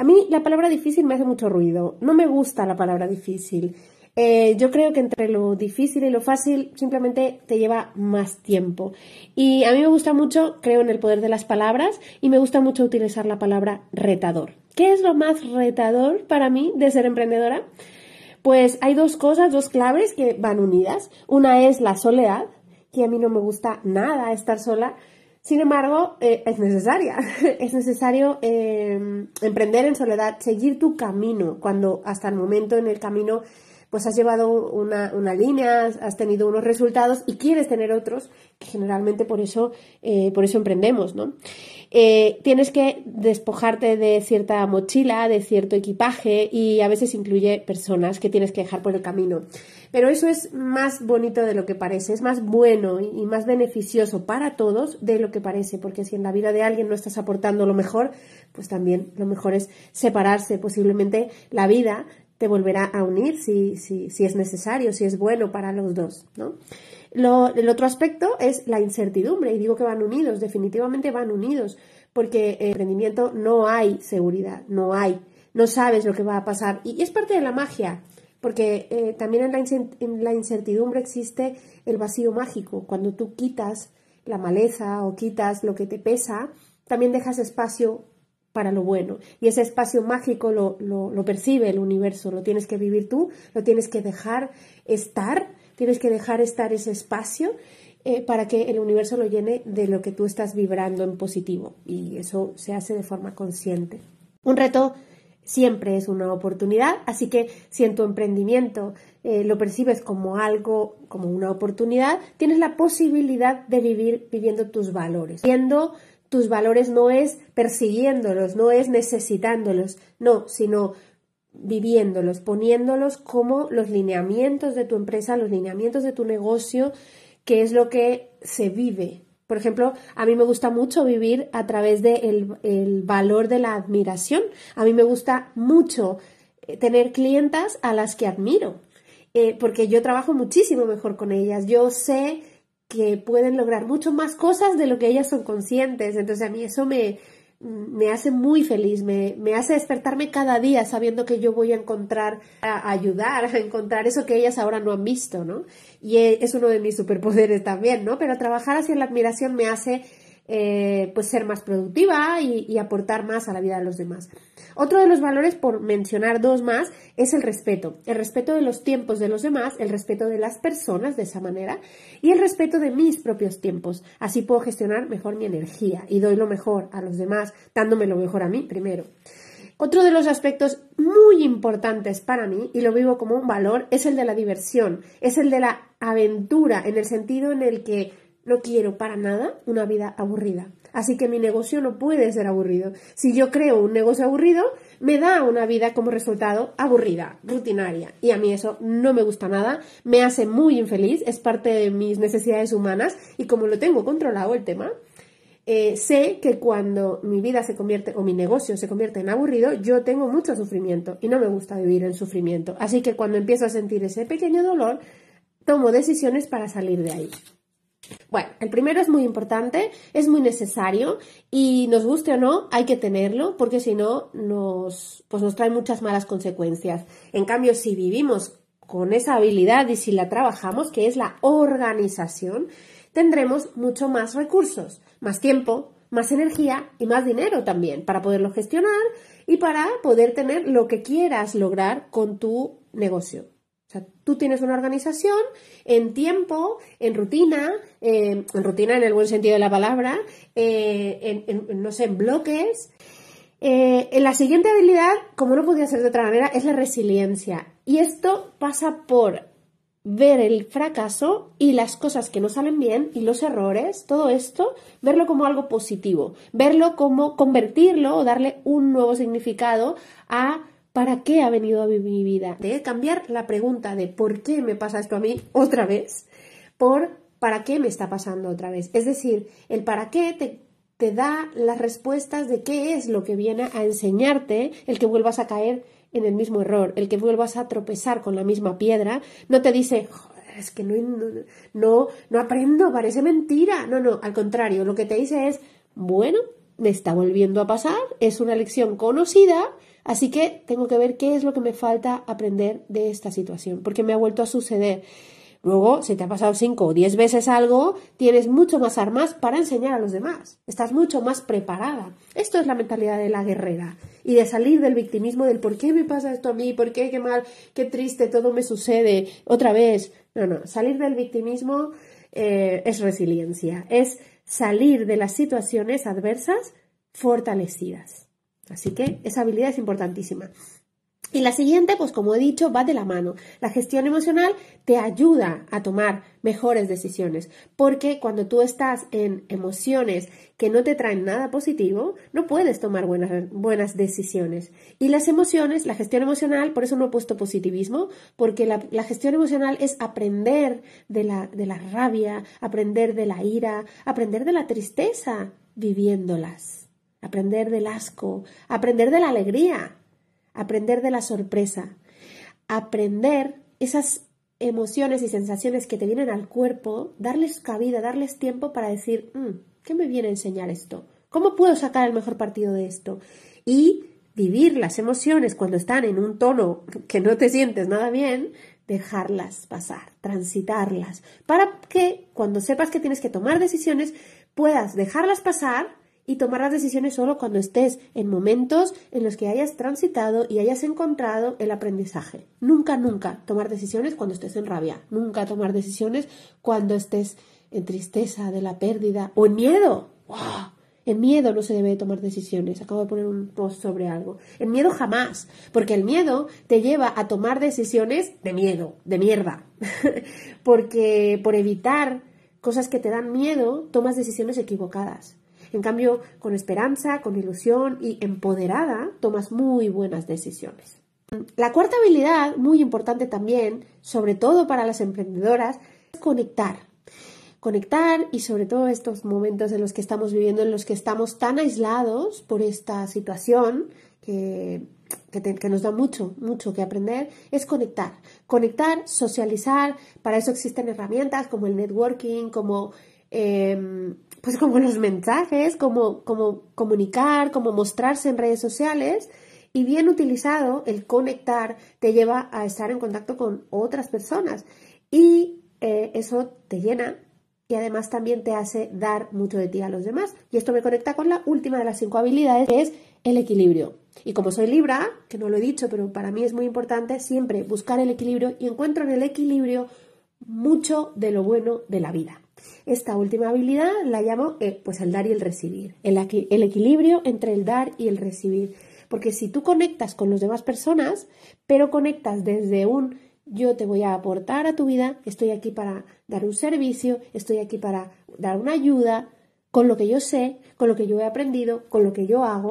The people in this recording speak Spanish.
A mí la palabra difícil me hace mucho ruido. No me gusta la palabra difícil. Eh, yo creo que entre lo difícil y lo fácil simplemente te lleva más tiempo. Y a mí me gusta mucho, creo en el poder de las palabras y me gusta mucho utilizar la palabra retador. ¿Qué es lo más retador para mí de ser emprendedora? Pues hay dos cosas, dos claves que van unidas. Una es la soledad, que a mí no me gusta nada estar sola. Sin embargo, eh, es necesaria. es necesario em, emprender en soledad, seguir tu camino cuando hasta el momento en el camino pues has llevado una, línea, has tenido unos resultados y quieres tener otros, que generalmente por eso, eh, por eso emprendemos, ¿no? Eh, tienes que despojarte de cierta mochila, de cierto equipaje y a veces incluye personas que tienes que dejar por el camino. Pero eso es más bonito de lo que parece, es más bueno y más beneficioso para todos de lo que parece, porque si en la vida de alguien no estás aportando lo mejor, pues también lo mejor es separarse. Posiblemente la vida te volverá a unir si, si, si es necesario, si es bueno para los dos, ¿no? el otro aspecto es la incertidumbre, y digo que van unidos, definitivamente van unidos, porque en emprendimiento no hay seguridad, no hay, no sabes lo que va a pasar, y es parte de la magia, porque eh, también en la, en la incertidumbre existe el vacío mágico, cuando tú quitas la maleza o quitas lo que te pesa, también dejas espacio para lo bueno. Y ese espacio mágico lo, lo, percibe el universo, lo tienes que vivir tú, lo tienes que dejar estar, tienes que dejar estar ese espacio eh, para que el universo lo llene de lo que tú estás vibrando en positivo. Y eso se hace de forma consciente. Un reto siempre es una oportunidad, así que si en tu emprendimiento eh, lo percibes como algo, como una oportunidad, tienes la posibilidad de vivir viviendo tus valores, viendo tus valores no es persiguiéndolos, no es necesitándolos, no, sino viviéndolos, poniéndolos como los lineamientos de tu empresa, los lineamientos de tu negocio, que es lo que se vive. Por ejemplo, a mí me gusta mucho vivir a través del el valor de la admiración. A mí me gusta mucho eh, tener clientas a las que admiro, eh, porque yo trabajo muchísimo mejor con ellas. Yo sé que pueden lograr mucho más cosas de lo que ellas son conscientes. Entonces a mí eso me, me hace muy feliz, me, me, hace despertarme cada día sabiendo que yo voy a encontrar, a ayudar a encontrar eso que ellas ahora no han visto, ¿no? Y es uno de mis superpoderes también, ¿no? Pero trabajar hacia la admiración me hace eh, pues ser más productiva y, aportar más a la vida de los demás. Otro de los valores, por mencionar dos más, es el respeto. El respeto de los tiempos de los demás, el respeto de las personas de esa manera y el respeto de mis propios tiempos. Así puedo gestionar mejor mi energía y doy lo mejor a los demás, dándome lo mejor a mí primero. Otro de los aspectos muy importantes para mí, y lo vivo como un valor, es el de la diversión, es el de la aventura, en el sentido en el que no quiero para nada una vida aburrida. Así que mi negocio no puede ser aburrido. Si yo creo un negocio aburrido, me da una vida como resultado aburrida, rutinaria. Y a mí eso no me gusta nada, me hace muy infeliz, es parte de mis necesidades humanas y como lo tengo controlado el tema, eh, sé que cuando mi vida se convierte o mi negocio se convierte en aburrido, yo tengo mucho sufrimiento y no me gusta vivir en sufrimiento. Así que cuando empiezo a sentir ese pequeño dolor, tomo decisiones para salir de ahí. Bueno, el primero es muy importante, es muy necesario y nos guste o no, hay que tenerlo porque si no nos, pues nos trae muchas malas consecuencias. En cambio, si vivimos con esa habilidad y si la trabajamos, que es la organización, tendremos mucho más recursos, más tiempo, más energía y más dinero también para poderlo gestionar y para poder tener lo que quieras lograr con tu negocio. O sea, tú tienes una organización en tiempo, en rutina, eh, en rutina en el buen sentido de la palabra, eh, en, no sé, en bloques. Eh, en la siguiente habilidad, como no podía ser de otra manera, es la resiliencia. Y esto pasa por ver el fracaso y las cosas que no salen bien y los errores, todo esto, verlo como algo positivo, verlo como convertirlo o darle un nuevo significado a ¿Para qué ha venido a mi vida? De cambiar la pregunta de ¿por qué me pasa esto a mí otra vez? por ¿para qué me está pasando otra vez? Es decir, el para qué te, te da las respuestas de qué es lo que viene a enseñarte el que vuelvas a caer en el mismo error, el que vuelvas a tropezar con la misma piedra, no te dice, es que no, no, no aprendo, parece mentira. No, no, al contrario, lo que te dice es, bueno, me está volviendo a pasar, es una lección conocida, Así que tengo que ver qué es lo que me falta aprender de esta situación, porque me ha vuelto a suceder. Luego, si te ha pasado cinco o diez veces algo, tienes mucho más armas para enseñar a los demás. Estás mucho más preparada. Esto es la mentalidad de la guerrera. Y de salir del victimismo del por qué me pasa esto a mí, por qué, qué mal, qué triste, todo me sucede, otra vez. No, no. Salir del victimismo eh, es resiliencia. Es salir de las situaciones adversas fortalecidas. Así que esa habilidad es importantísima. Y la siguiente, pues como he dicho, va de la mano. La gestión emocional te ayuda a tomar mejores decisiones, porque cuando tú estás en emociones que no te traen nada positivo, no puedes tomar buenas, buenas decisiones. Y las emociones, la gestión emocional, por eso no he puesto positivismo, porque la, gestión emocional es aprender de la, de la rabia, aprender de la ira, aprender de la tristeza, viviéndolas, aprender del asco, aprender de la alegría aprender de la sorpresa, aprender esas emociones y sensaciones que te vienen al cuerpo, darles cabida, darles tiempo para decir, mm, ¿qué me viene a enseñar esto? ¿Cómo puedo sacar el mejor partido de esto? Y vivir las emociones cuando están en un tono que no te sientes nada bien, dejarlas pasar, transitarlas, para que cuando sepas que tienes que tomar decisiones, puedas dejarlas pasar y tomar las decisiones solo cuando estés en momentos en los que hayas transitado y hayas encontrado el aprendizaje. Nunca, nunca tomar decisiones cuando estés en rabia. Nunca tomar decisiones cuando estés en tristeza de la pérdida o en miedo. En miedo no se debe tomar decisiones. Acabo de poner un post sobre algo. En miedo jamás, porque el miedo te lleva a tomar decisiones de miedo, de mierda. porque por evitar cosas que te dan miedo, tomas decisiones equivocadas. En cambio, con esperanza, con ilusión y empoderada, tomas muy buenas decisiones. La cuarta habilidad, muy importante también, sobre todo para las emprendedoras, es conectar. Conectar y sobre todo estos momentos en los que estamos viviendo, en los que estamos tan aislados por esta situación que, que, nos da mucho, mucho que aprender, es conectar. Conectar, socializar, para eso existen herramientas como el networking, como Em, pues como los mensajes, como, como comunicar, como mostrarse en redes sociales. Y bien utilizado, el conectar te lleva a estar en contacto con otras personas. Y eh, eso te llena y además también te hace dar mucho de ti a los demás. Y esto me conecta con la última de las cinco habilidades, que es el equilibrio. Y como soy Libra, que no lo he dicho, pero para mí es muy importante siempre buscar el equilibrio y encuentro en el equilibrio mucho de lo bueno de la vida. Esta última habilidad la llamo eh, pues el dar y el recibir, el, el equilibrio entre el dar y el recibir. Porque si tú conectas con las demás personas, pero conectas desde un yo te voy a aportar a tu vida, estoy aquí para dar un servicio, estoy aquí para dar una ayuda, con lo que yo sé, con lo que yo he aprendido, con lo que yo hago,